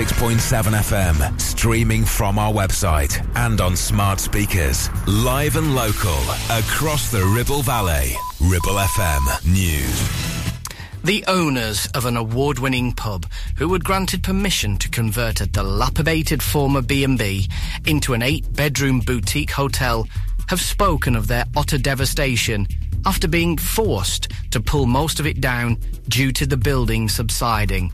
106.7 FM, streaming from our website and on smart speakers. Live and local, across the Ribble Valley. Ribble FM News. The owners of an award-winning pub who had granted permission to convert a dilapidated former B&B into an eight-bedroom boutique hotel have spoken of their utter devastation after being forced to pull most of it down due to the building subsiding.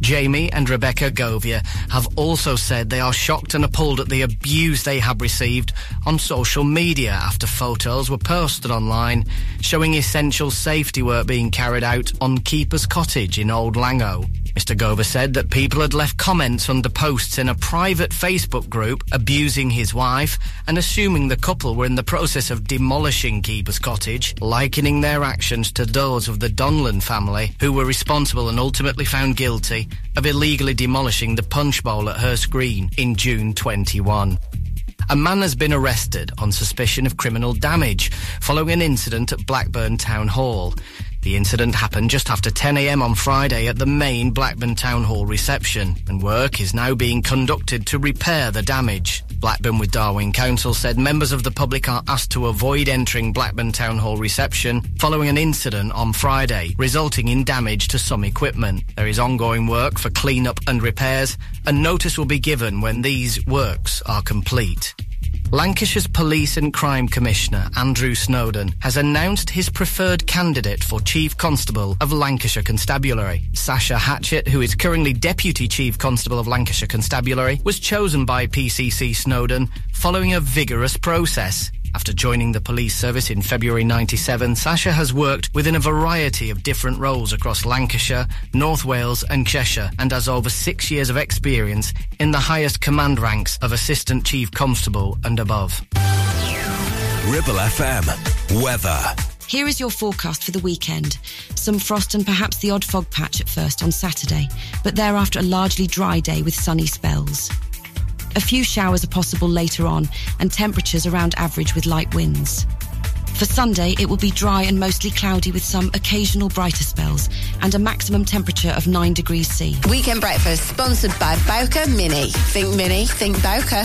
Jamie and Rebecca Govia have also said they are shocked and appalled at the abuse they have received on social media after photos were posted online showing essential safety work being carried out on Keeper's Cottage in Old Langho. Mr. Gover said that people had left comments under posts in a private Facebook group abusing his wife and assuming the couple were in the process of demolishing Keeper's Cottage, likening their actions to those of the Donlan family, who were responsible and ultimately found guilty of illegally demolishing the punch bowl at Hurst Green in June 21. A man has been arrested on suspicion of criminal damage following an incident at Blackburn Town Hall. The incident happened just after 10am on Friday at the main Blackburn Town Hall reception, and work is now being conducted to repair the damage. Blackburn with Darwen Council said members of the public are asked to avoid entering Blackburn Town Hall reception following an incident on Friday, resulting in damage to some equipment. There is ongoing work for clean-up and repairs, and notice will be given when these works are complete. Lancashire's Police and Crime Commissioner, Andrew Snowden, has announced his preferred candidate for Chief Constable of Lancashire Constabulary. Sacha Hatchett, who is currently Deputy Chief Constable of Lancashire Constabulary, was chosen by PCC Snowden following a vigorous process. After joining the police service in February 97, Sacha has worked within a variety of different roles across Lancashire, North Wales and Cheshire and has over six years of experience in the highest command ranks of Assistant Chief Constable and above. Ribble FM. Weather. Here is your forecast for the weekend. Some frost and perhaps the odd fog patch at first on Saturday, but thereafter a largely dry day with sunny spells. A few showers are possible later on, and temperatures around average with light winds. For Sunday, it will be dry and mostly cloudy with some occasional brighter spells and a maximum temperature of 9 degrees C. Weekend breakfast sponsored by Bowker Mini. Think Mini, think Bowker.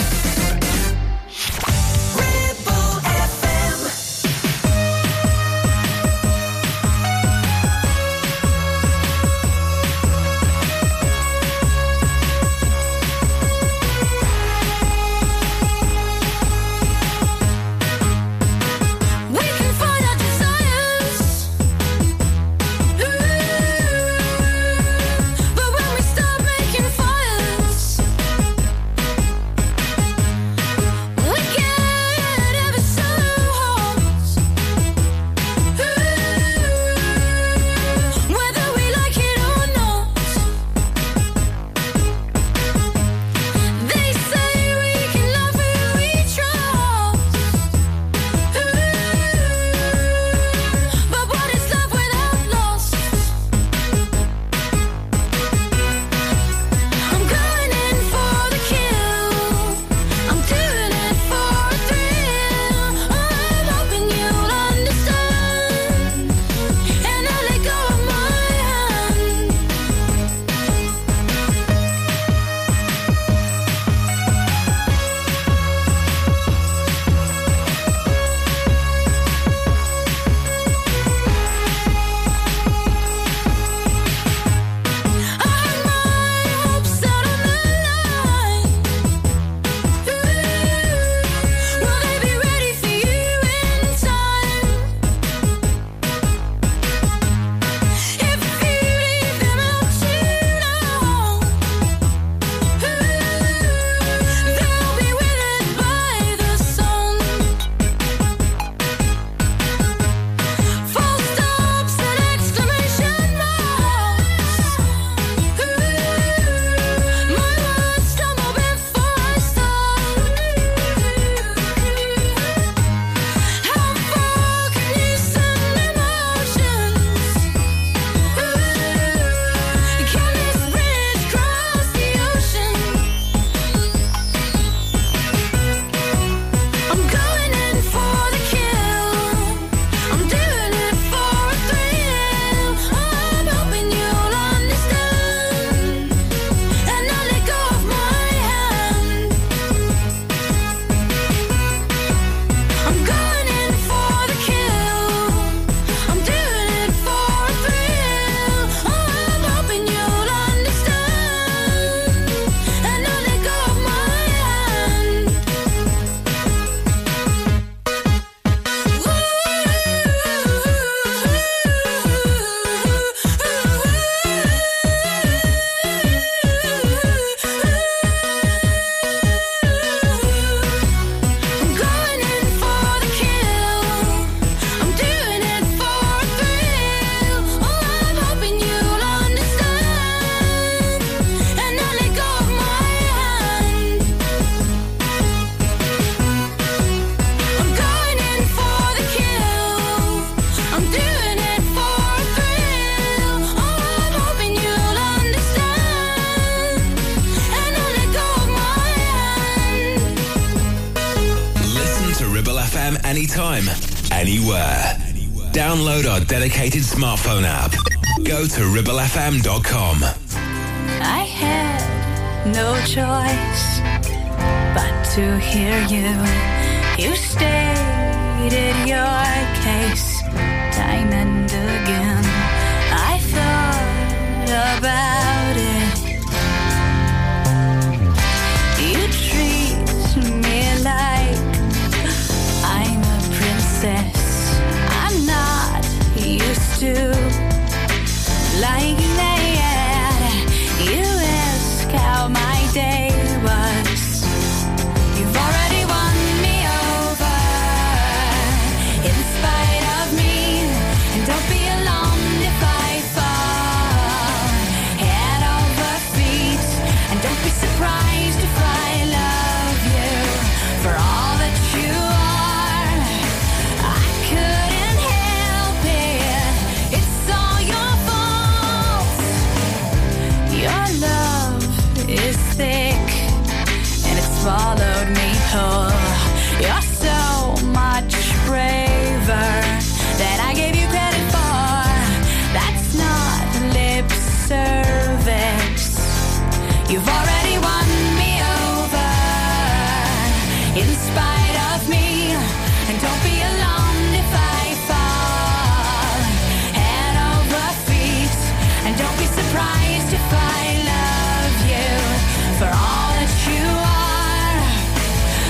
Dedicated smartphone app. Go to ribblefm.com. I had no choice but to hear you. You stated your in spite of me. And don't be alarmed if I fall head over feet. And don't be surprised if I love you for all that you are.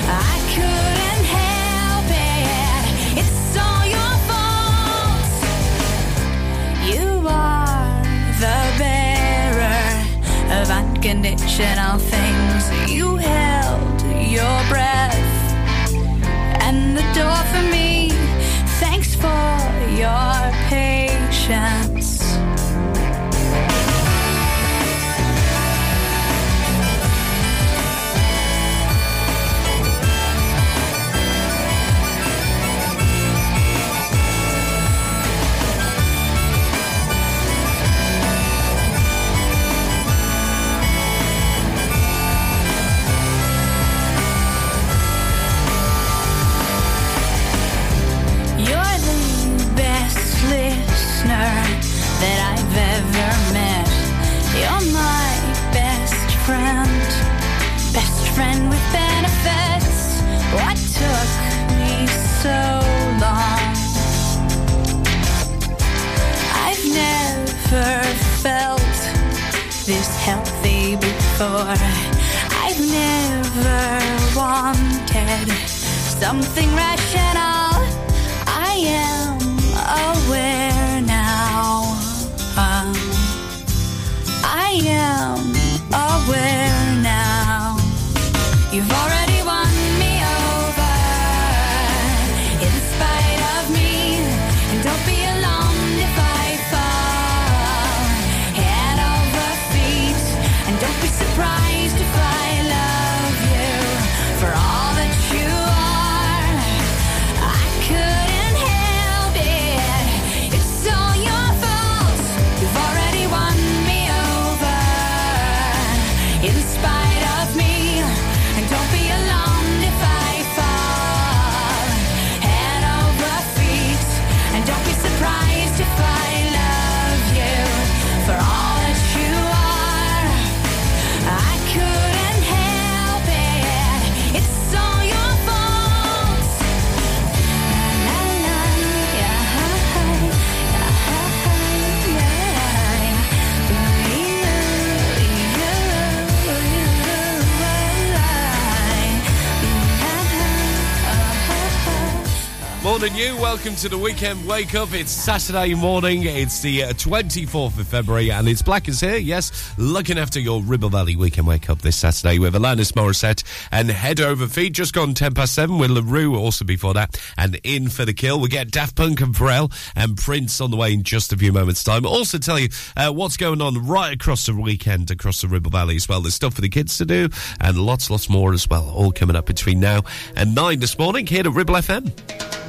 I couldn't help it. It's all your fault. You are the bearer of unconditional things. Door for me. Before. I've never wanted something rational. I am Morning, you. Welcome to the weekend wake up. It's Saturday morning. It's the uh, 24th of February, and it's Black is here. Yes, looking after your Ribble Valley weekend wake up this Saturday with Alanis Morissette and Head Over Feet. Just gone 10 past 7 with La Roux also before that. And in for the kill, we get Daft Punk and Pharrell and Prince on the way in just a few moments' time. Also, tell you uh, what's going on right across the weekend across the Ribble Valley as well. There's stuff for the kids to do and lots, lots more as well. All coming up between now and 9 this morning here at Ribble FM.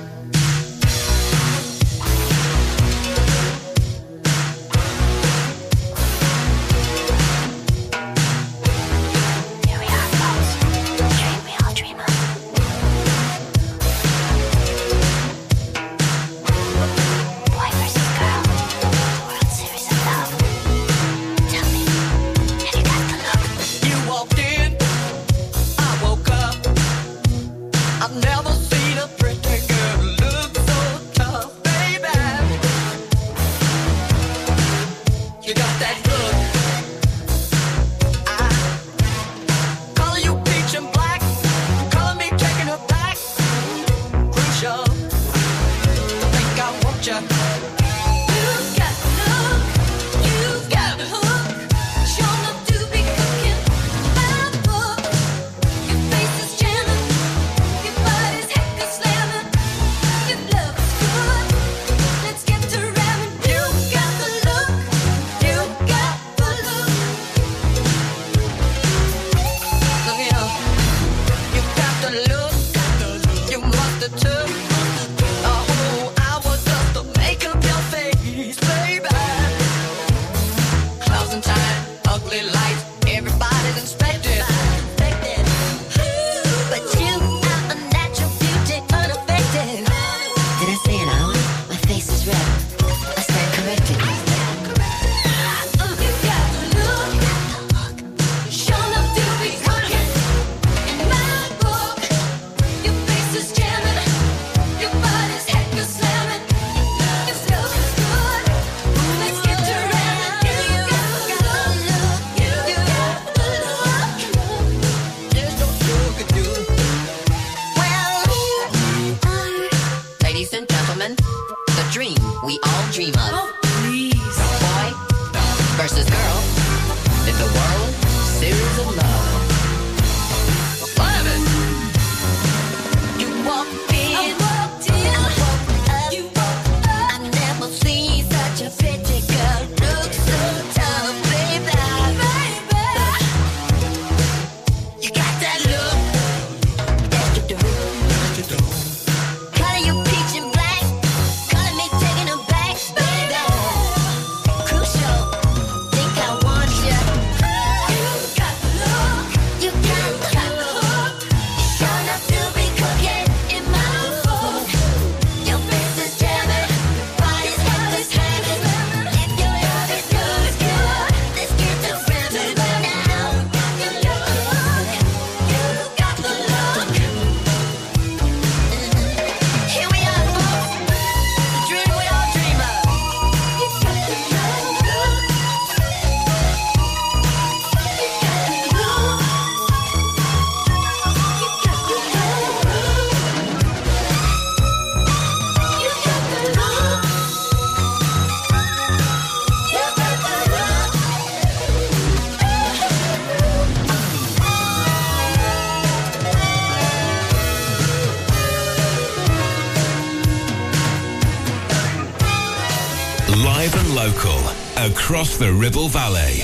across the Ribble Valley.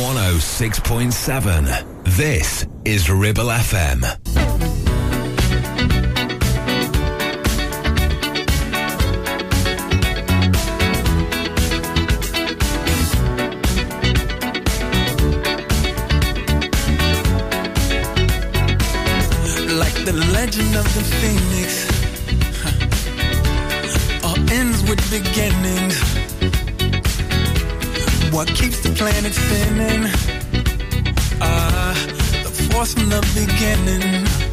106.7. This is Ribble FM. Like the legend of the phoenix before from the beginning.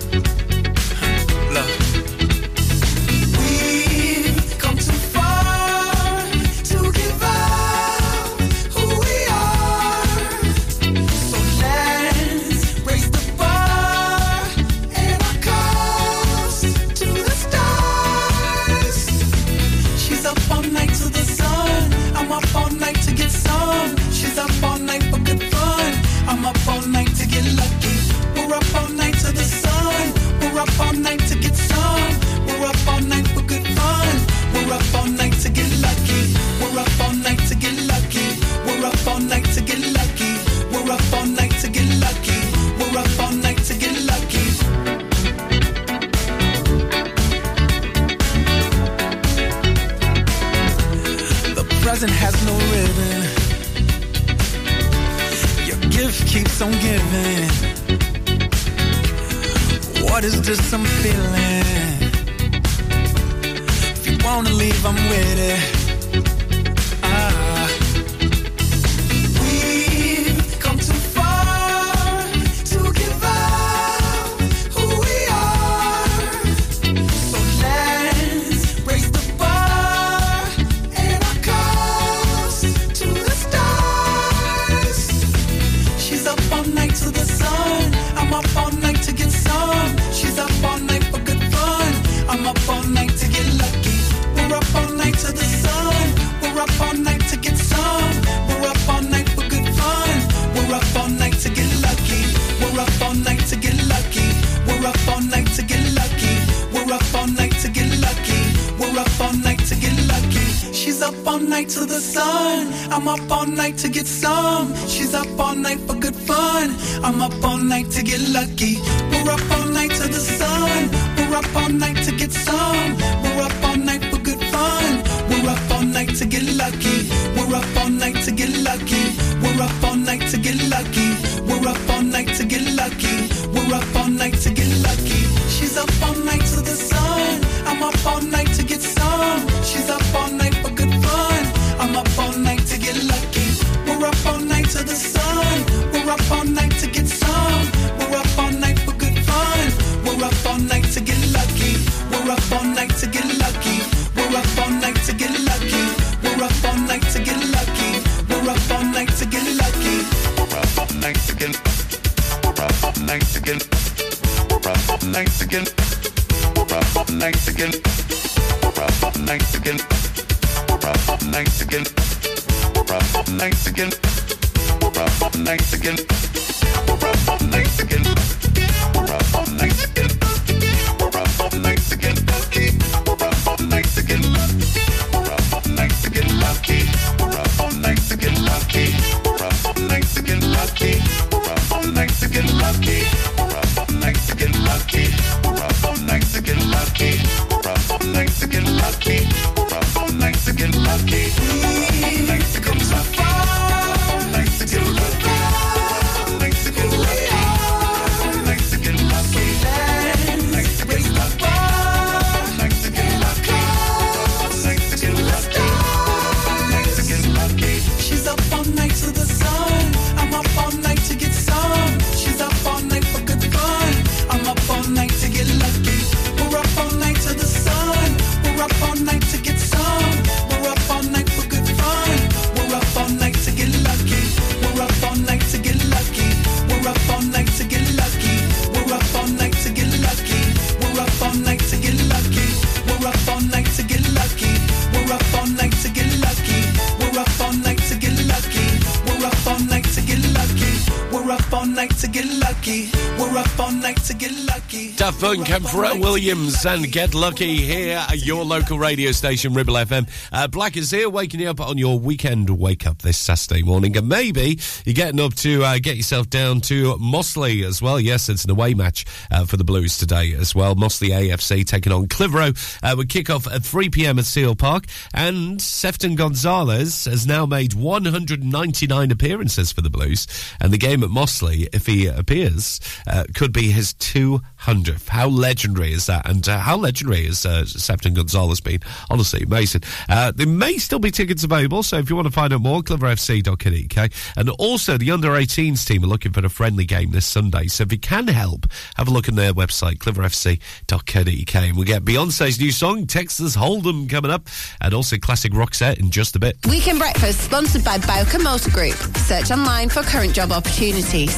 Daft Punk and Williams and Get Lucky here at your local radio station, Ribble FM. Uh, Black is here, waking you up on your weekend wake up this Saturday morning. And maybe you're getting up to uh, get yourself down to Mossley as well. Yes, it's an away match uh, for the Blues today as well. Mossley AFC taking on Clitheroe. Uh, we kick off at 3 p.m. at Seel Park. And Sefton Gonzalez has now made 199 appearances for the Blues. And the game at Mossley, if he appears, uh, could be his 200th. How legendary is that? And uh, how legendary has uh, Sefton Gonzalez been? Honestly, amazing. Uh, Uh, there may still be tickets available, so if you want to find out more, clitheroefc.co.uk. And also, the under 18s team are looking for a friendly game this Sunday. So if you can help, have a look on their website, clitheroefc.co.uk. And we'll get Beyonce's new song, Texas Hold'em, coming up, and also classic rock set in just a bit. Weekend Breakfast sponsored by Bowker Motor Group. Search online for current job opportunities.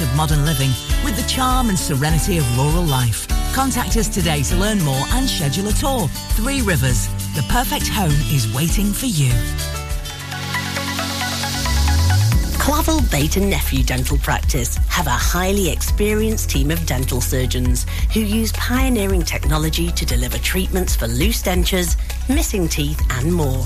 of modern living with the charm and serenity of rural life. Contact us today to learn more and schedule a tour. Three Rivers, the perfect home is waiting for you. Clavel Bait and Nephew Dental Practice have a highly experienced team of dental surgeons who use pioneering technology to deliver treatments for loose dentures, missing teeth, and more.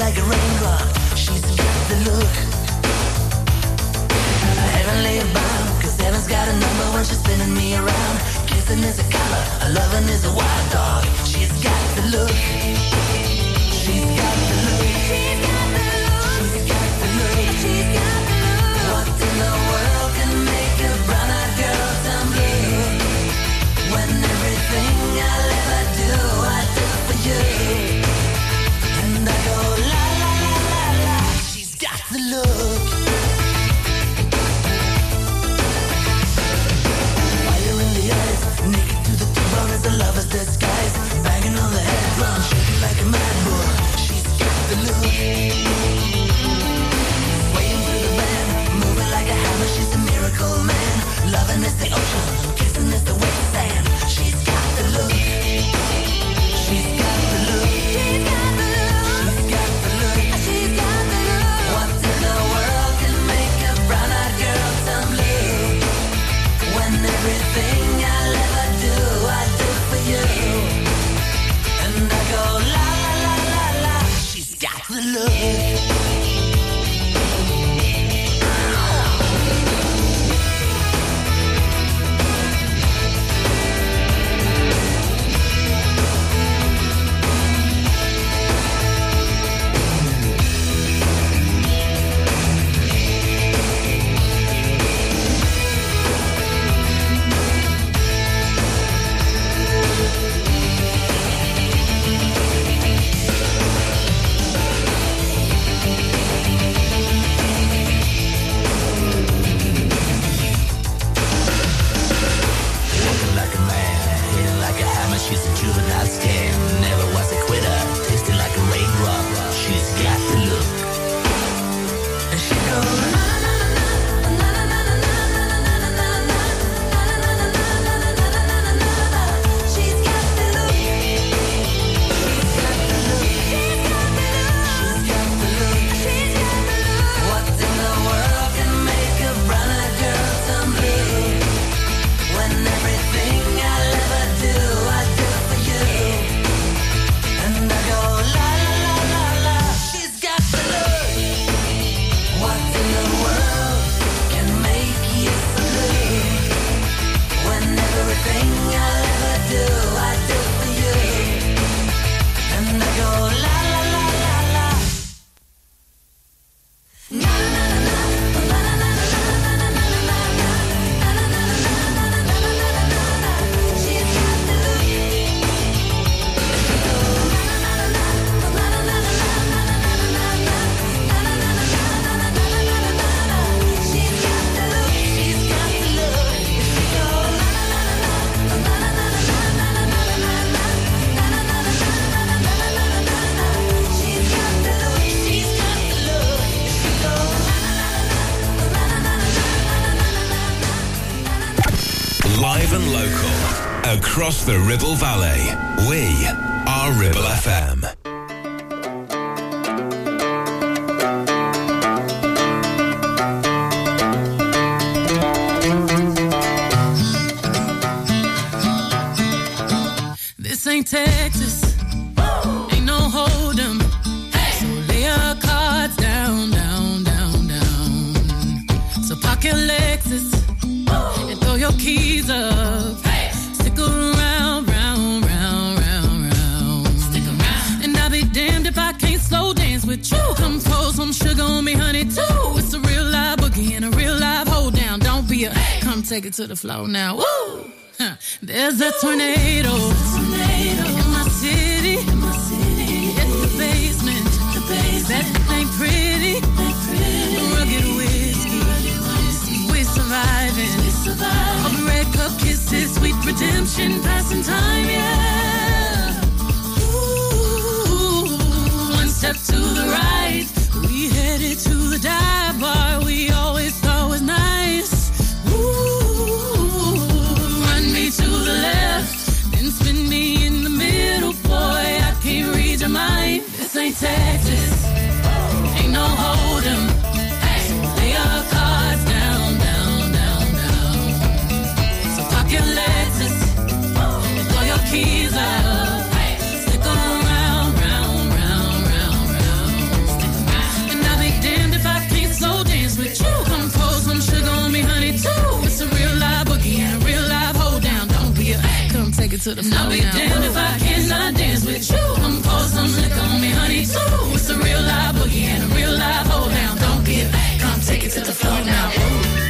Like a raindrop. She's got the look. Heavenly bound, cause heaven's got a number when she's spinning me around. Kissing is a color, a loving is a wild dog. She's got the look. She's got the look. She's got the look. She's got the look. She's got the look. Across the Ribble Valley. We are Ribble FM. This ain't Texas. Ain't no hold'em. So lay your cards down, down, down, down. So Lexus and throw your keys up. With you. Come pour some sugar on me, honey, too. It's a real live boogie and a real live hold down. Don't be a come take it to the floor now. Woo! Huh. There's a tornado. In my city. It's the basement. That ain't pretty. Rugged whiskey. We surviving. All the red cup kisses, sweet redemption, passing time, yeah. Step to the right. We headed to the dive bar we always thought was nice. Ooh, run me to the left, then spin me in the middle, boy. I can't read your mind. This ain't Texas, ain't no hold'em. To the floor. I'll be damned if I cannot dance with you. Come pour some liquor on me, honey, too. It's a real live boogie and a real live hold down. Don't be a come take it to the floor now. Ooh.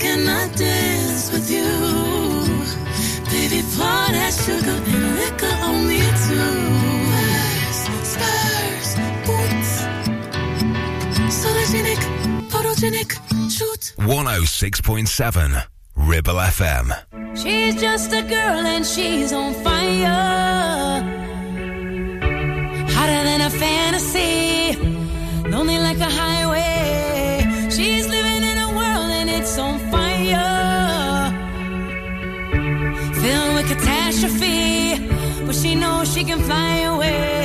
Can I dance with you? Baby, pour that sugar and liquor on me too. Spurs, spurs, boots. Photogenic, photogenic, shoot. 106.7 Ribble FM. She's just a girl and she's on fire. Hotter than a fantasy. Lonely like a highway. She can fly away.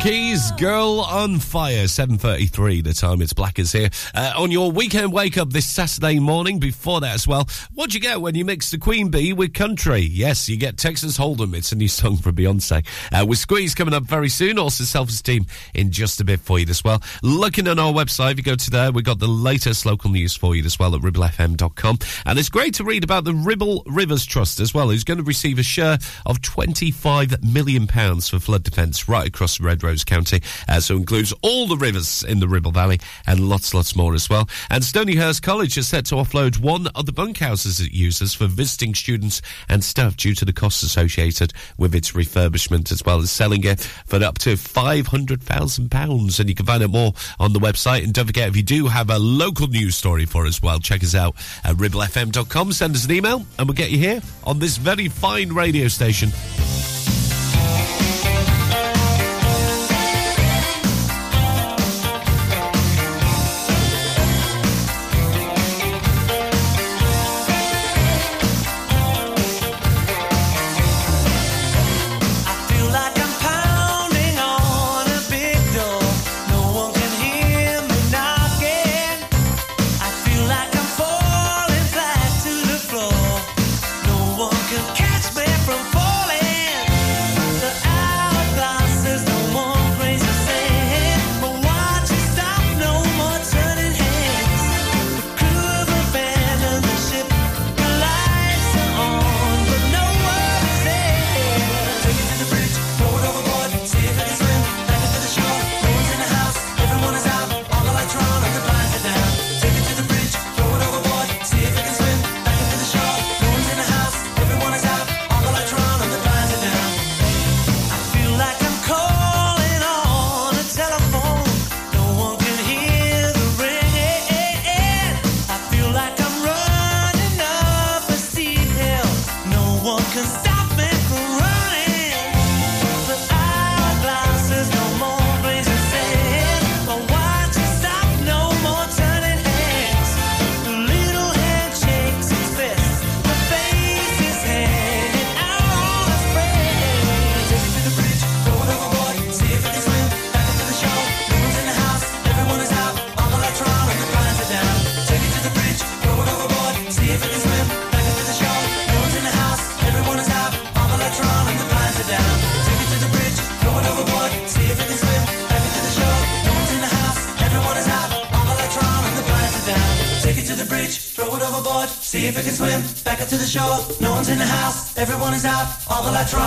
Fire. Keys, Girl on Fire, 7.33 the time. It's Blackers here. Uh, on your weekend wake up this Saturday morning, before that as well, what'd you get when you mix the Queen Bee with country? Yes, you get Texas Hold'em. It's a new song from Beyonce. Uh, with Squeeze coming up very soon. Also Self-Esteem in just a bit for you as well. Looking on our website, if you go to there, we've got the latest local news for you as well at ribblefm.com. And it's great to read about the Ribble Rivers Trust as well, who's going to receive a share of £25 million for flood defence right across Red Rose County. Uh, so includes all the rivers in the Ribble Valley and lots, lots more as well. And Stonyhurst College is set to offload one of the bunkhouses it uses for visiting students and staff due to the costs associated with its refurbishment as well as selling it for up to £500,000. And you can find out more on the website. And don't forget, if you do have a local news story for us, well, check us out at ribblefm.com. Send us an email and we'll get you here on this very fine radio station.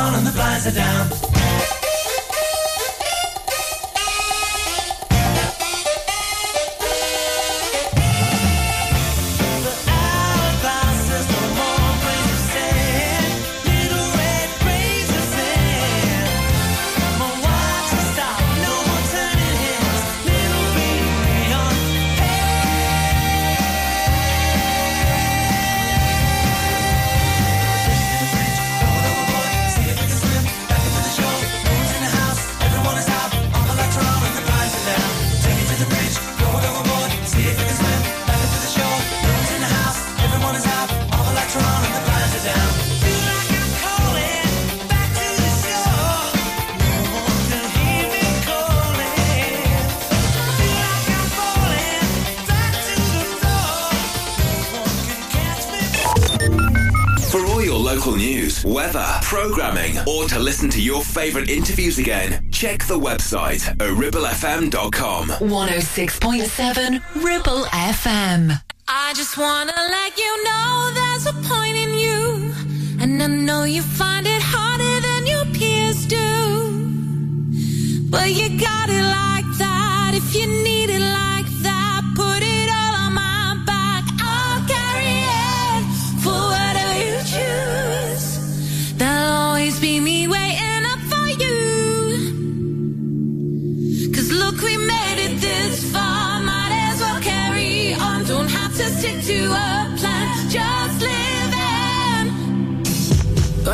On and the blinds are down. For all your local news, weather, programming, or to listen to your favourite interviews again, check the website at ribblefm.com. 106.7 Ribble FM. I just wanna let you know there's a point in you, and I know you find it harder than your peers do. But you got it like that. If you need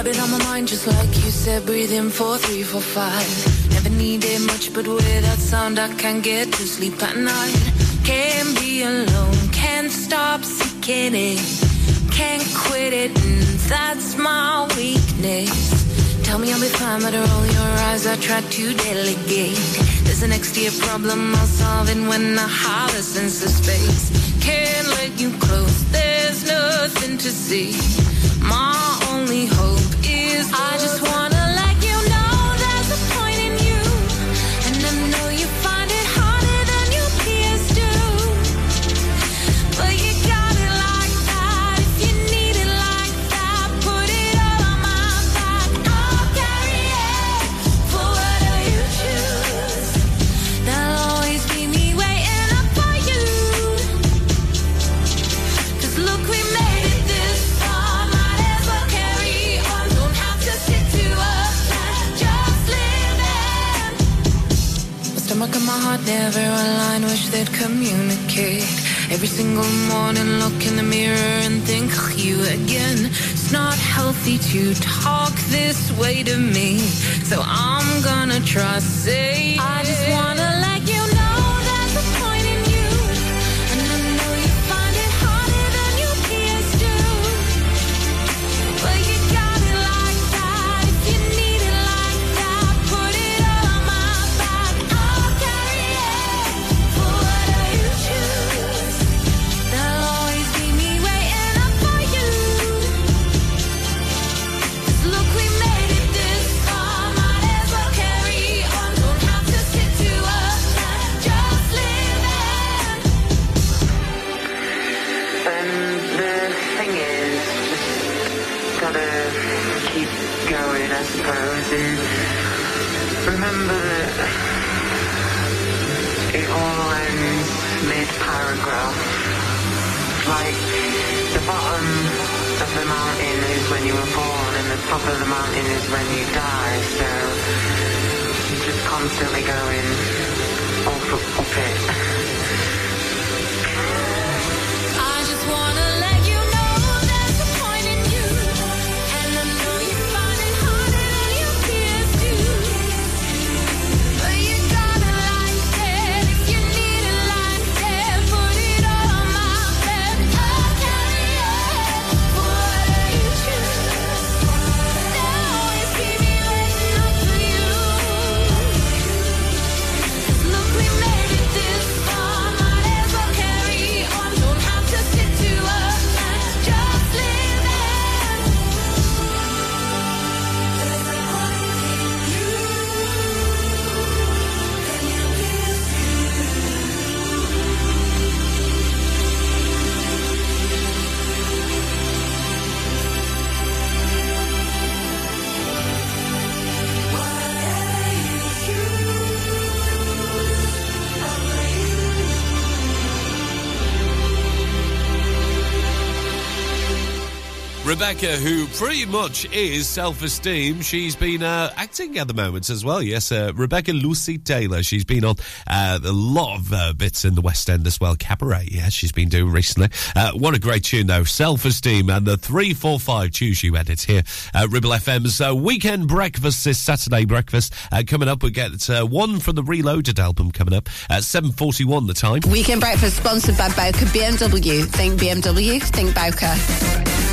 Got it on my mind, just like you said. Breathe in four, three, four, five. Never needed much, but without sound, I can't get to sleep at night. Can't be alone, can't stop seeking it. Can't quit it, and that's my weakness. Tell me I'll be fine, but roll your eyes. I try to delegate. There's an extra problem I'll solve it when I a sense of space. Can't let you close, there's nothing to see. My only hope is I just wanna My heart never align, wish they'd communicate. Every single morning, look in the mirror and think of you again. It's not healthy to talk this way to me, so I'm gonna try say. I just wanna mid-paragraph. Like, the bottom of the mountain is when you were born, and the top of the mountain is when you die, so you're just constantly going up, up it. Rebecca, who pretty much is self-esteem, she's been uh, acting at the moment as well. Yes, uh, Rebecca Lucy Taylor. She's been on uh, a lot of uh, bits in the West End as well. Cabaret, yeah, she's been doing recently. Uh, what a great tune though, self-esteem, and the three four five choose you edit here at Ribble FM's weekend breakfast this Saturday breakfast uh, coming up. We get one from the Reloaded album coming up at seven forty-one. The time. Weekend breakfast sponsored by Bowker BMW. Think BMW, think Bowker.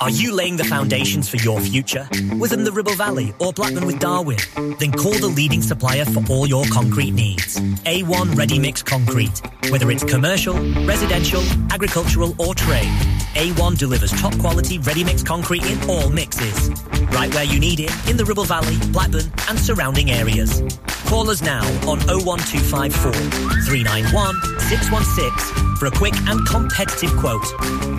Are you laying the foundations for your future? Within the Ribble Valley or Blackburn with Darwen? Then call the leading supplier for all your concrete needs. A1 Ready Mix Concrete. Whether it's commercial, residential, agricultural or trade, A1 delivers top quality ready mix concrete in all mixes. Right where you need it in the Ribble Valley, Blackburn and surrounding areas. Call us now on 01254 391 616 for a quick and competitive quote.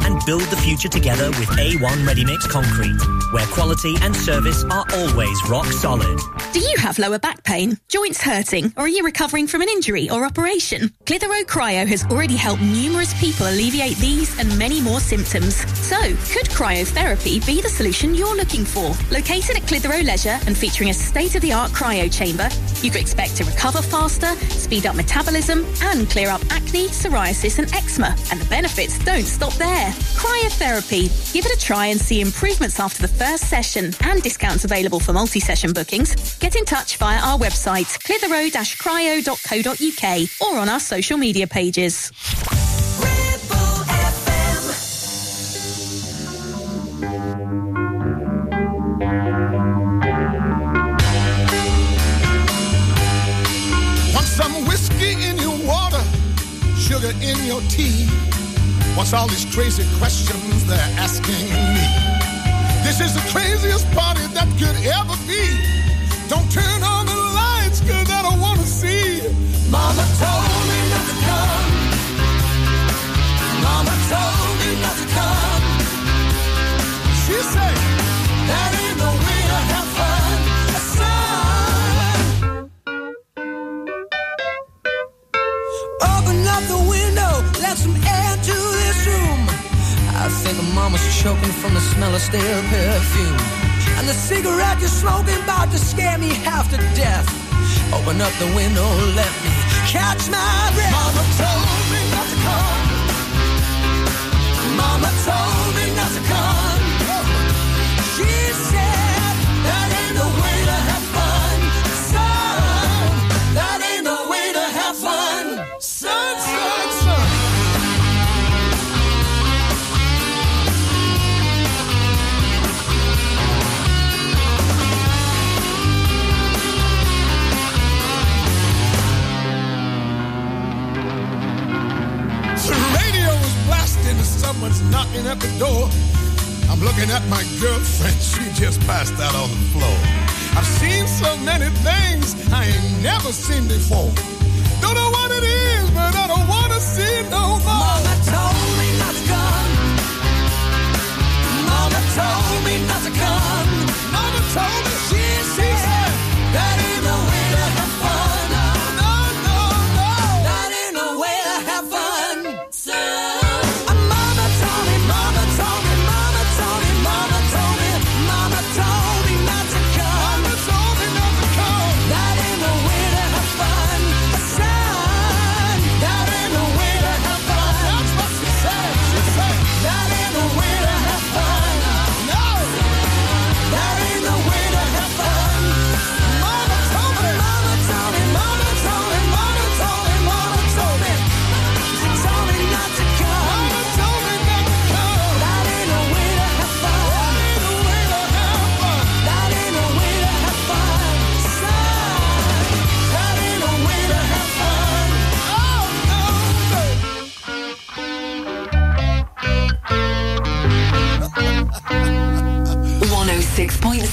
And build the future together with A1 Ready Mix Concrete, where quality and service are always rock solid. Do you have lower back pain, joints hurting, or are you recovering from an injury or operation? Clitheroe Cryo has already helped numerous people alleviate these and many more symptoms. So, could cryotherapy be the solution you're looking for? Located at Clitheroe Leisure and featuring a state-of-the-art cryo chamber, you can expect to recover faster, speed up metabolism, and clear up acne, psoriasis, and eczema. And the benefits don't stop there. Cryotherapy. Give it a try and see improvements after the first session and discounts available for multi-session bookings. Get in touch via our website, clitheroe-cryo.co.uk or on our social media pages. Want sugar in your tea? What's all these crazy questions they're asking me? This is the craziest party that could ever be. Stale perfume. And the cigarette you're smoking about to scare me half to death. Open up the window, let me catch my breath. Mama told me not to come. Mama told me not to come. She said someone's knocking at the door. I'm looking at my girlfriend, she just passed out on the floor. I've seen so many things I ain't never seen before. Don't know what it is, but I don't wanna see no more. Mama told me not to come. Mama told me not to come. Mama told me she said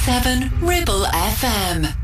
107 Ribble FM.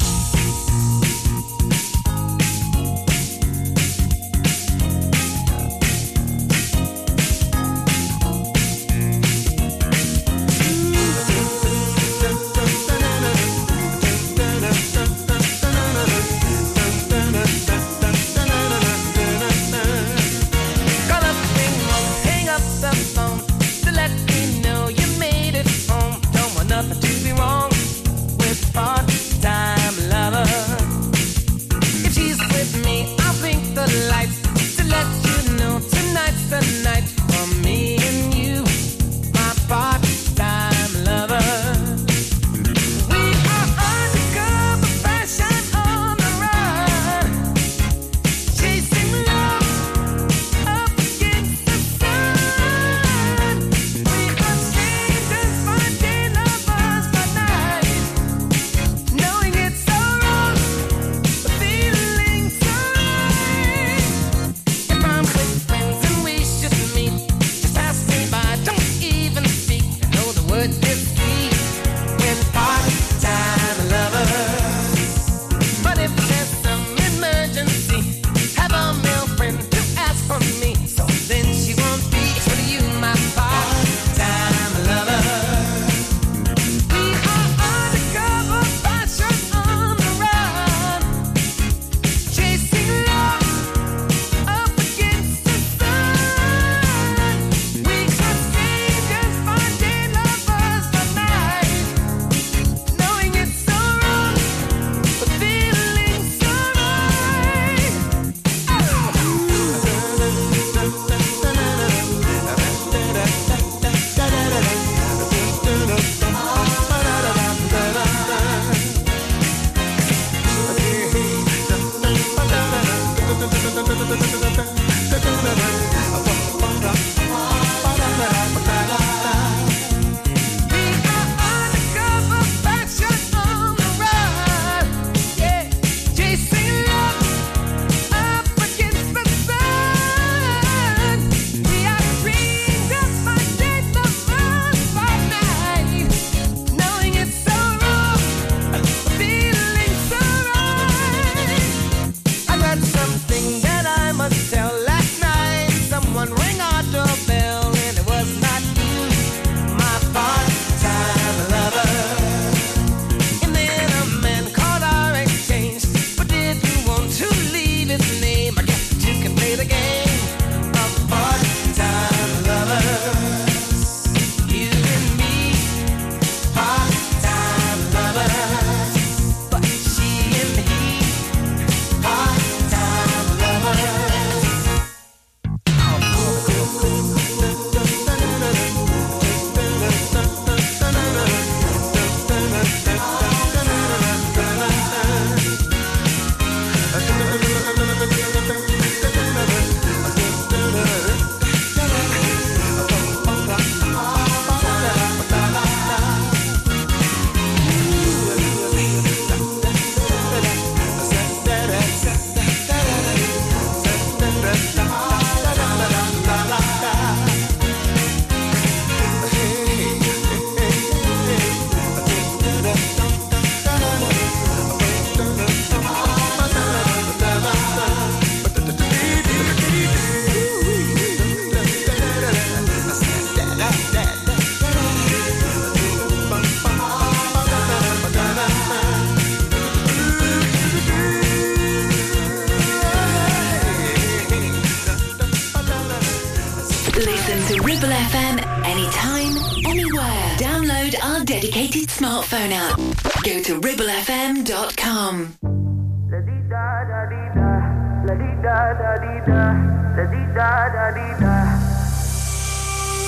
smartphone app. Go to ribblefm.com.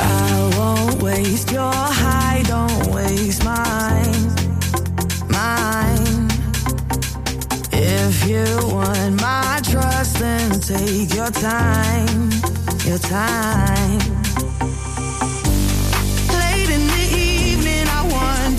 I won't waste your high, don't waste mine. Mine. If you want my trust, then take your time. Your time.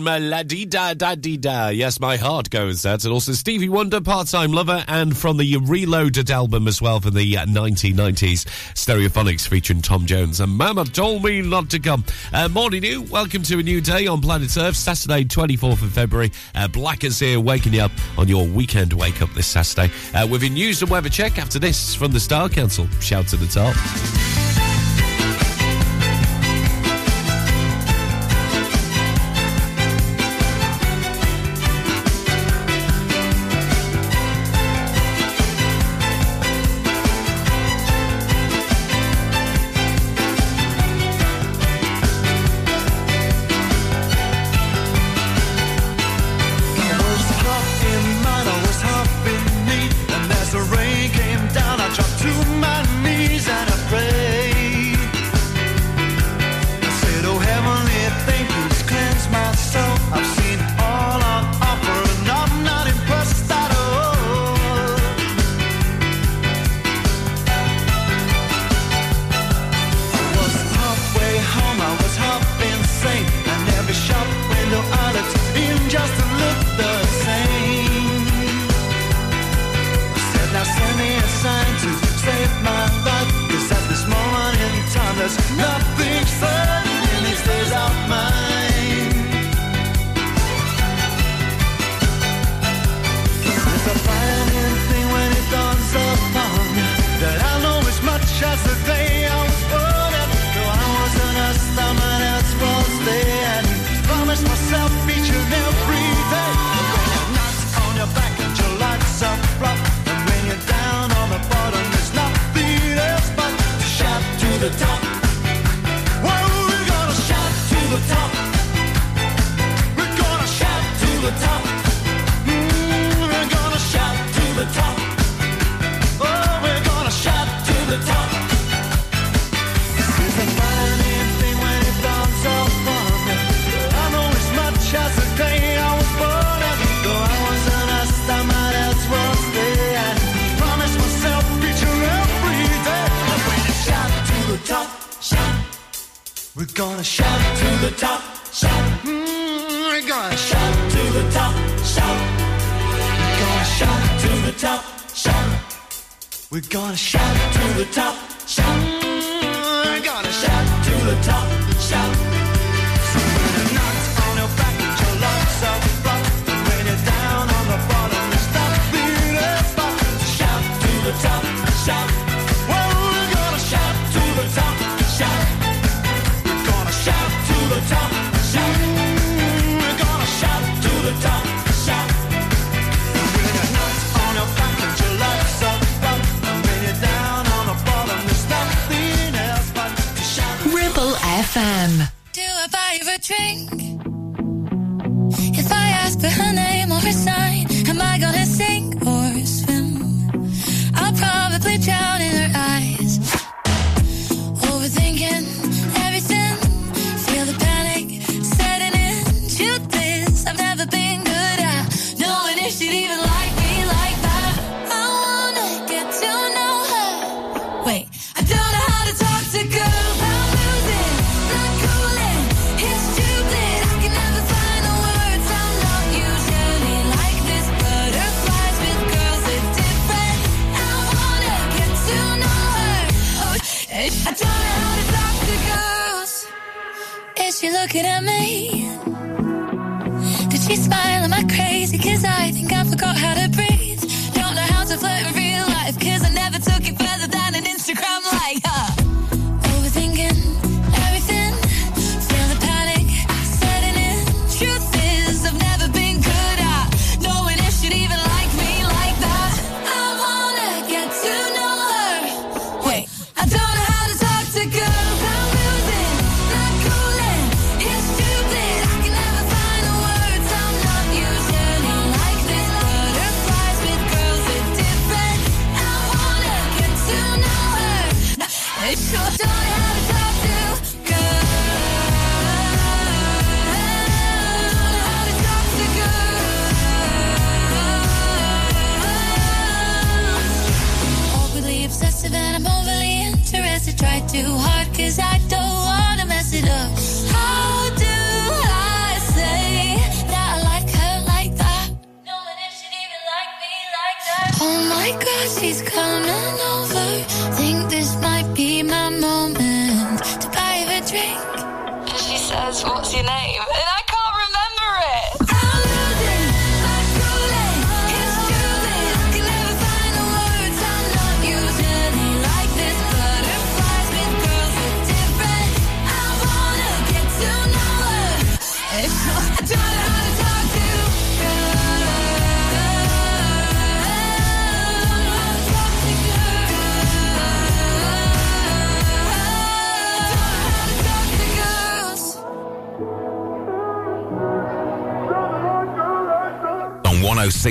one, la di da da di da. Yes, my heart goes That's And also Stevie Wonder, part time lover, and from the Reloaded album as well from the uh, 1990s, Stereophonics featuring Tom Jones. And Mama told me not to come. Uh, morning, you. Welcome to a new day on planet Earth, Saturday, 24th of February. Uh, Black is here, waking you up on your weekend wake up this Saturday. Uh, with your news and weather check after this from the Star Council. Shout to the top.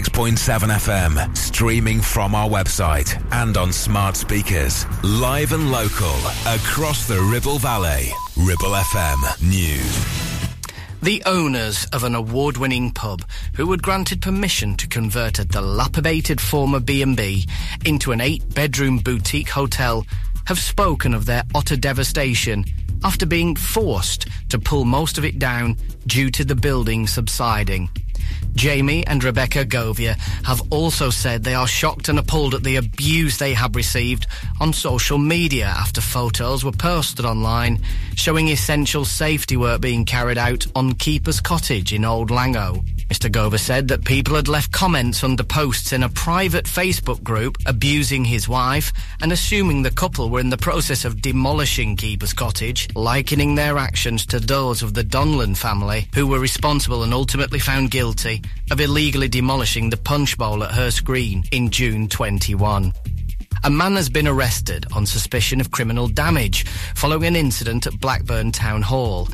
106.7 FM, streaming from our website and on smart speakers. Live and local, across the Ribble Valley. Ribble FM News. The owners of an award-winning pub who were granted permission to convert a dilapidated former B&B into an eight-bedroom boutique hotel have spoken of their utter devastation after being forced to pull most of it down due to the building subsiding. Jamie and Rebecca Govia have also said they are shocked and appalled at the abuse they have received on social media after photos were posted online showing essential safety work being carried out on Keeper's Cottage in Old Langho. Mr. Gover said that people had left comments under posts in a private Facebook group abusing his wife and assuming the couple were in the process of demolishing Keeper's Cottage, likening their actions to those of the Donlan family who were responsible and ultimately found guilty of illegally demolishing the punch bowl at Hurst Green in June 21. A man has been arrested on suspicion of criminal damage following an incident at Blackburn Town Hall.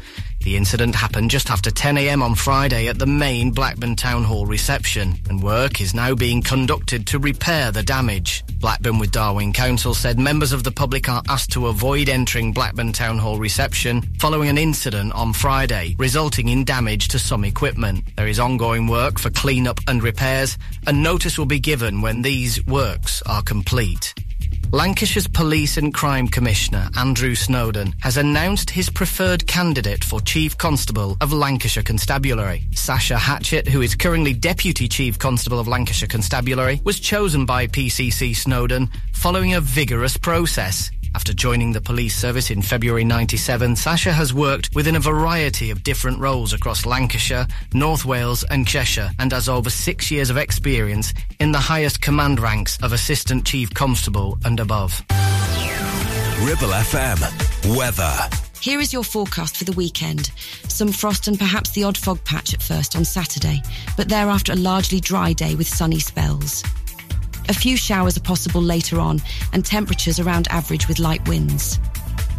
The incident happened just after 10am on Friday at the main Blackburn Town Hall reception, and work is now being conducted to repair the damage. Blackburn with Darwen Council said members of the public are asked to avoid entering Blackburn Town Hall reception following an incident on Friday, resulting in damage to some equipment. There is ongoing work for clean-up and repairs, and notice will be given when these works are complete. Lancashire's Police and Crime Commissioner, Andrew Snowden, has announced his preferred candidate for Chief Constable of Lancashire Constabulary. Sacha Hatchett, who is currently Deputy Chief Constable of Lancashire Constabulary, was chosen by PCC Snowden following a vigorous process. After joining the police service in February 97, Sacha has worked within a variety of different roles across Lancashire, North Wales and Cheshire and has over six years of experience in the highest command ranks of Assistant Chief Constable and above. Ribble FM. Weather. Here is your forecast for the weekend. Some frost and perhaps the odd fog patch at first on Saturday, but thereafter a largely dry day with sunny spells. A few showers are possible later on, and temperatures around average with light winds.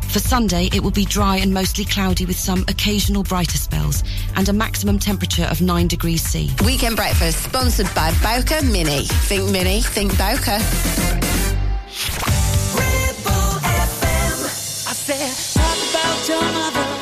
For Sunday, it will be dry and mostly cloudy with some occasional brighter spells and a maximum temperature of 9 degrees C. Weekend breakfast sponsored by Bowker Mini. Think Mini, think Bowker. I said, talk about your mother,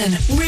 Fun.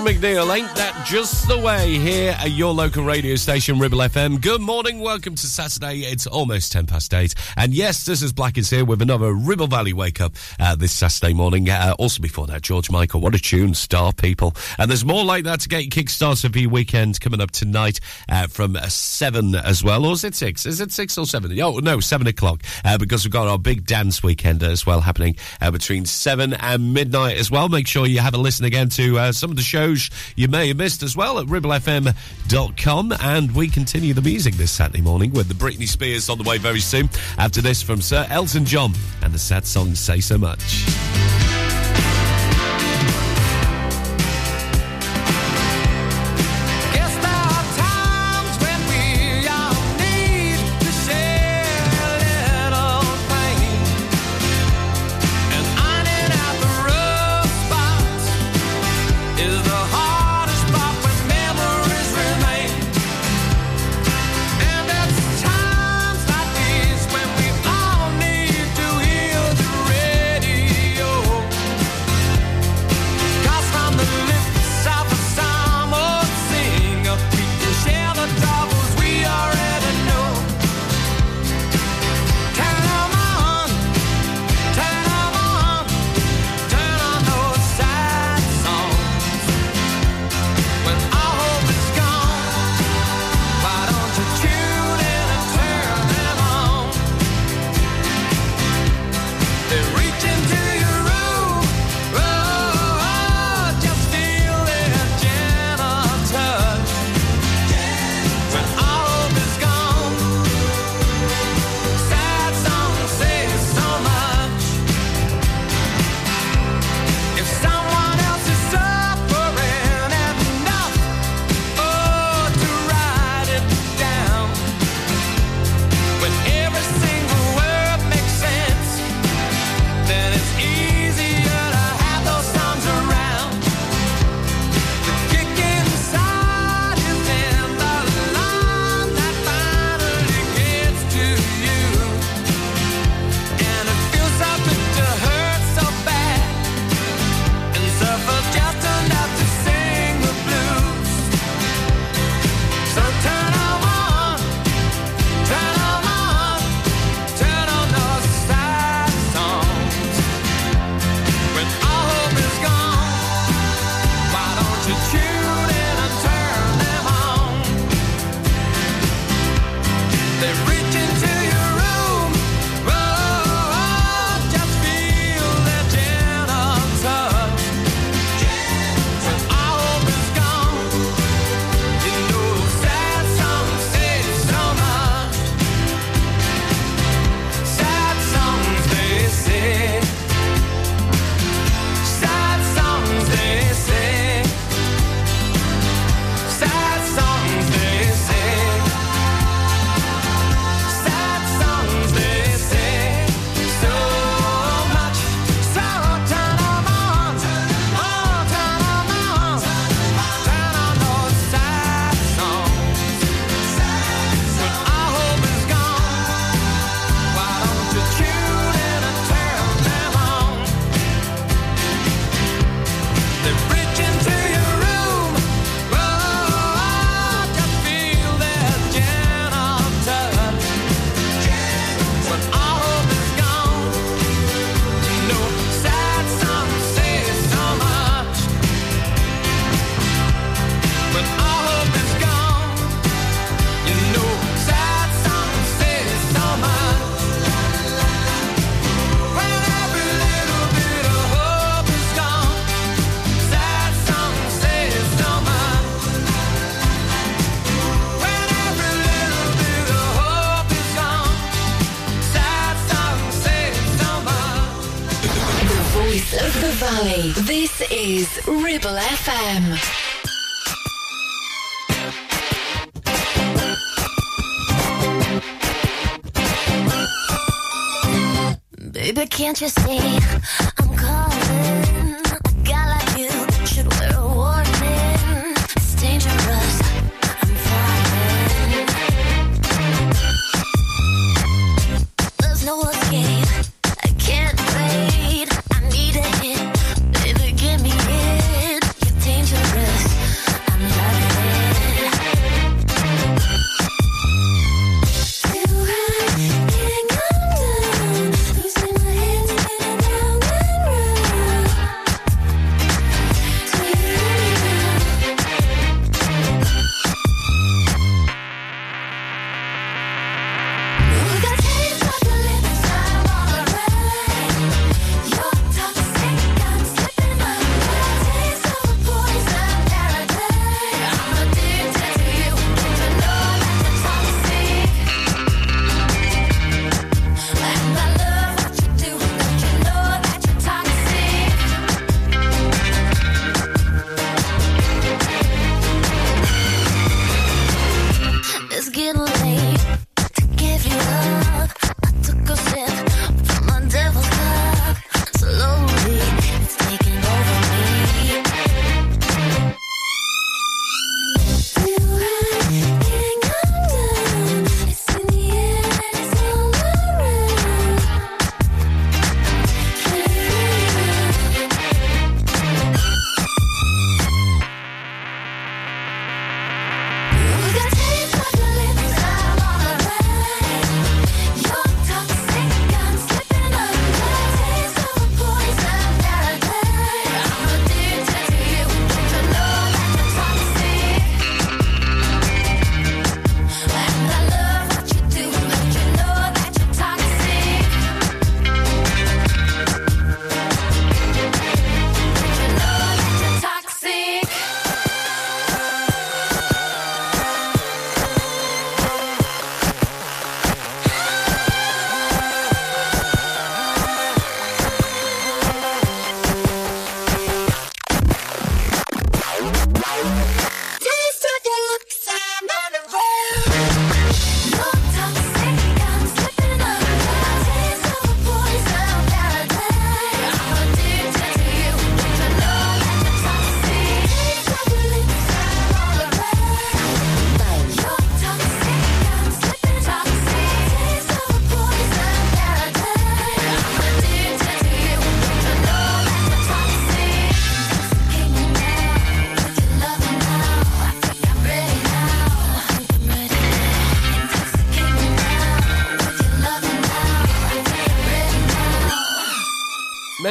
Adrian McNeil. Ain't that just the way here at your local radio station, Ribble FM? Good morning. Welcome to Saturday. It's almost 10 past 8. And yes, this is Black is here with another Ribble Valley wake up uh, this Saturday morning. Uh, also, before that, George Michael, what a tune, Star People. And there's more like that to get kickstarted for your weekend coming up tonight uh, from uh, 7 as well. Or is it 6? Is it 6 or 7? Oh, no, 7 o'clock, uh, because we've got our big dance weekend as well happening uh, between 7 and midnight as well. Make sure you have a listen again to some of the shows you may have missed as well at ribblefm.com. And we continue the music this Saturday morning with the Britney Spears on the way very soon. After this, from Sir Elton John and the sad song Say So Much. Norte.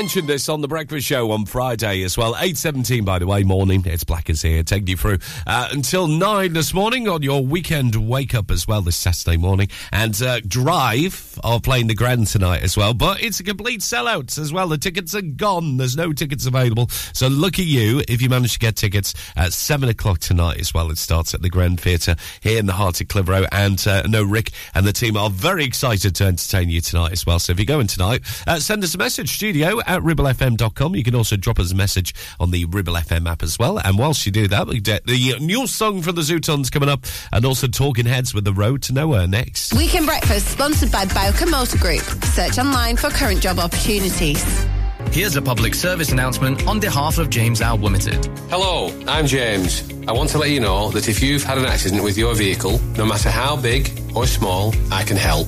Mentioned this on the breakfast show on Friday as well. 8.17, by the way, morning. It's Blackers here, taking you through uh, until 9 this morning on your weekend wake up as well this Saturday morning. And uh, Drive are playing the Grand tonight as well. But it's a complete sellout as well. The tickets are gone. There's no tickets available. So lucky you if you manage to get tickets at 7 o'clock tonight as well. It starts at the Grand Theatre here in the heart of Clitheroe. And uh, no, Rick and the team are very excited to entertain you tonight as well. So if you're going tonight, uh, send us a message, studio at ribblefm.com. You can also drop us a message on the Ribble FM app as well. And whilst you do that, we get the new song from the Zutons coming up and also Talking Heads with the Road to Nowhere next. Weekend Breakfast sponsored by Bowker Motor Group. Search online for current job opportunities. Here's a public service announcement on behalf of James Al Limited. Hello, I'm James. I want to let you know that if you've had an accident with your vehicle, no matter how big or small, I can help.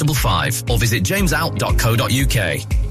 444455 or visit jamesout.co.uk.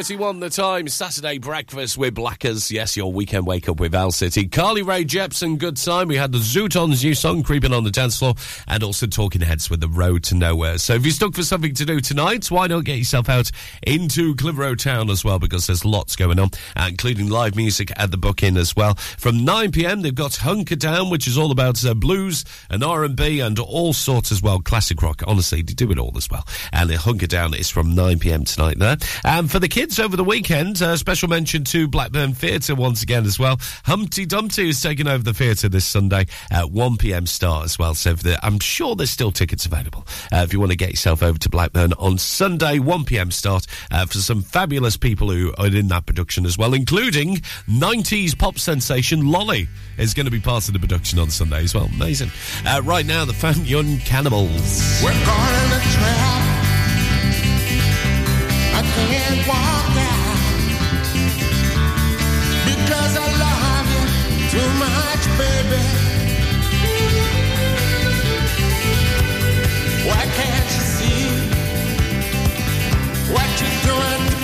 31 the time, Saturday breakfast with Blackers. Yes, your weekend wake up with Al City. Carly Rae Jepsen, good time. We had the Zutons' new song, Creeping on the Dance Floor, and also Talking Heads with The Road to Nowhere. So if you're stuck for something to do tonight, why not get yourself out into Clitheroe Town as well, because there's lots going on, uh, including live music at the book inn as well. From 9 pm, they've got Hunker Down, which is all about uh, blues and R&B and all sorts as well, classic rock. Honestly, they do it all as well. And the Hunker Down is from 9 pm tonight there. And for the kids, over the weekend, uh, special mention to Blackburn Theatre once again as well. Humpty Dumpty is taking over the theatre this Sunday at 1pm start as well. So the, I'm sure there's still tickets available uh, if you want to get yourself over to Blackburn on Sunday, 1pm start uh, for some fabulous people who are in that production as well, including 90s pop sensation Lolly is going to be part of the production on Sunday as well. Amazing. Uh, right now, the Fine Young Cannibals. We're going in the trap. I can't walk out because I love you too much, baby. Why can't you see what you're doing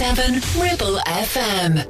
Seven Ribble FM.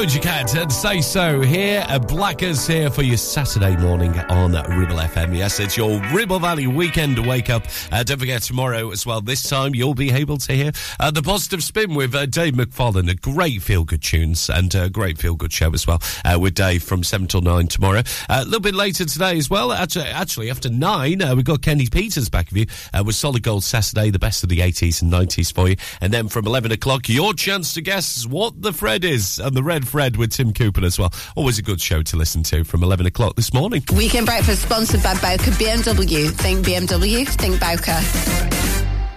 Doja Cat and Say So here at Blackers here for your Saturday morning on Ribble FM. Yes, it's your Ribble Valley weekend wake up. Uh, don't forget tomorrow as well. This time you'll be able to hear uh, the positive spin with uh, Dave McFarlane. A great feel good tunes and a great feel good show as well uh, with Dave from seven till nine tomorrow. Uh, a little bit later today as well. Actually, actually after nine, uh, we've got Kenny Peters back of you with Solid Gold Saturday, the best of the eighties and nineties for you. And then from eleven o'clock, your chance to guess what the Fred is and the red. Fred with Tim Cooper as well. Always a good show to listen to from 11 o'clock this morning. Weekend Breakfast sponsored by Bowker BMW. Think BMW, think Bowker.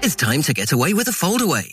It's time to get away with a foldaway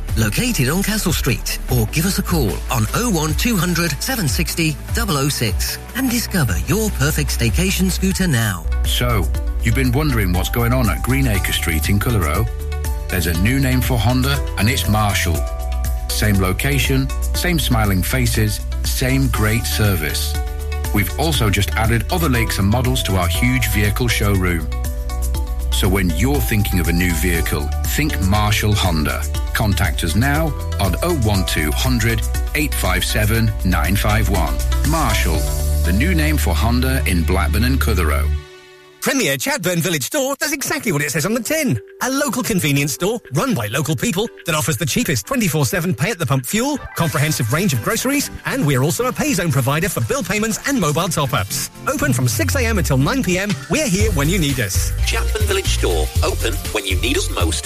located on Castle Street, or give us a call on 01200 760 006 and discover your perfect staycation scooter now. So, you've been wondering what's going on at Greenacre Street in Clitheroe? There's a new name for Honda, and it's Marshall. Same location, same smiling faces, same great service. We've also just added other lakes and models to our huge vehicle showroom. So when you're thinking of a new vehicle, think Marshall Honda. Contact us now on 01200 857 951. Marshall, the new name for Honda in Blackburn and Clitheroe. Premier Chatburn Village Store does exactly what it says on the tin. A local convenience store run by local people that offers the cheapest 24-7 pay at the pump fuel, comprehensive range of groceries, and we're also a pay zone provider for bill payments and mobile top-ups. Open from 6am until 9pm, we're here when you need us. Chatburn Village Store, open when you need us most.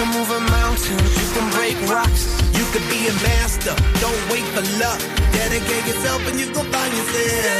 can move a mountain, you can break rocks, you could be a master. Don't wait for luck. Dedicate yourself and you can find yourself.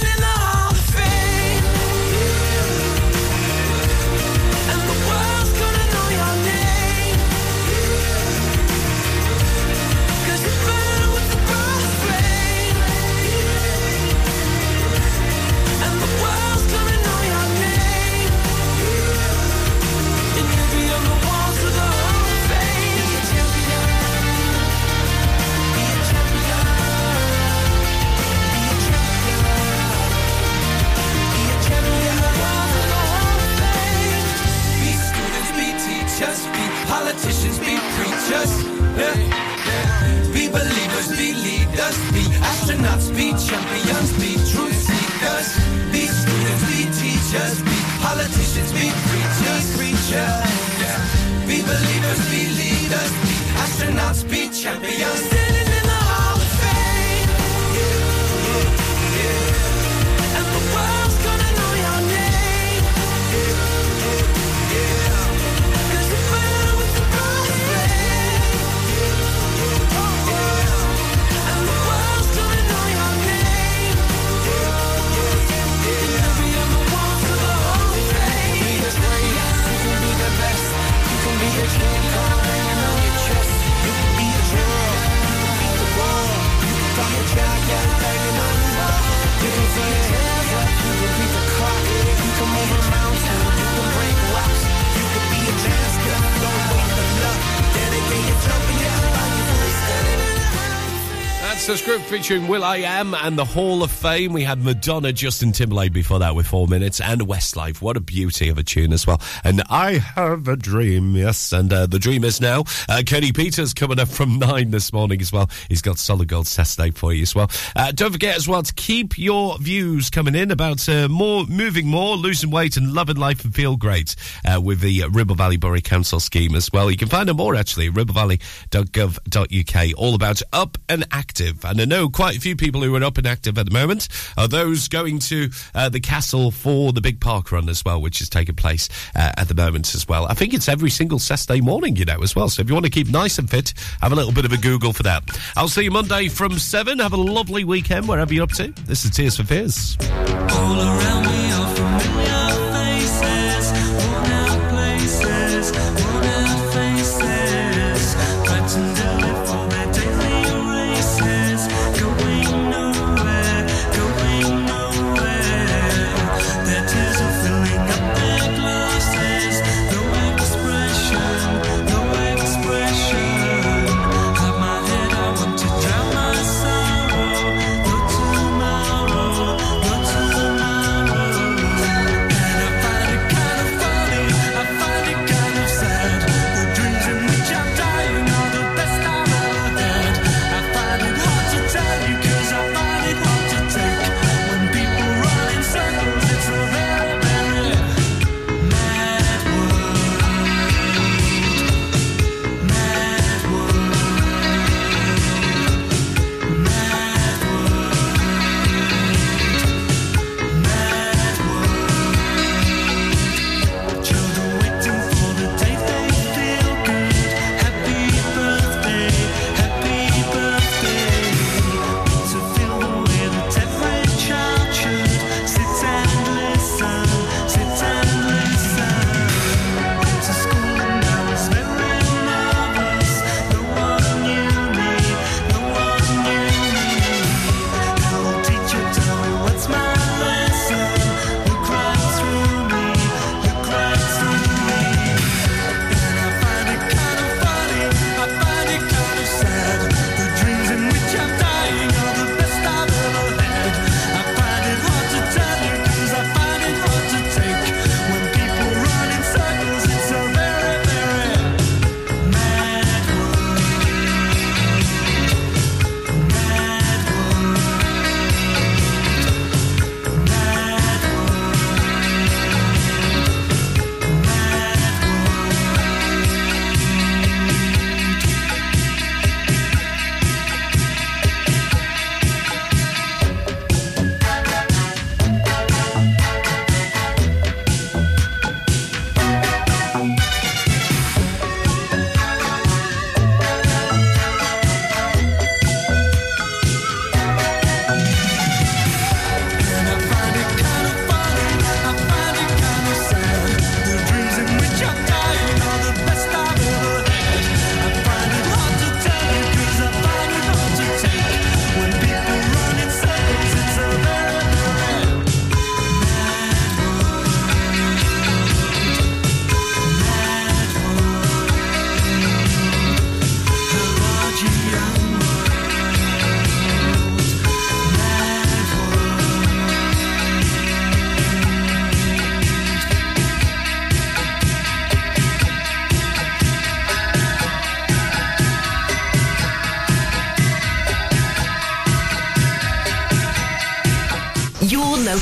The script featuring will.i.am and the Hall of Fame. We had Madonna, Justin Timberlake before that with four minutes, and Westlife. What a beauty of a tune as well. And I have a dream, yes. And uh, the dream is now. Uh, Kenny Peters coming up from nine this morning as well. He's got Solid Gold Saturday for you as well. Uh, don't forget as well to keep your views coming in about uh, more moving more, losing weight, and loving life and feel great uh, with the Ribble Valley Borough Council scheme as well. You can find out more actually at ribblevalley.gov.uk, all about up and active. And I know quite a few people who are up and active at the moment are those going to uh, the castle for the big park run as well, which is taking place uh, at the moment as well. I think it's every single Saturday morning, you know, as well. So if you want to keep nice and fit, have a little bit of a Google for that. I'll see you Monday from 7. Have a lovely weekend wherever you're up to. This is Tears for Fears.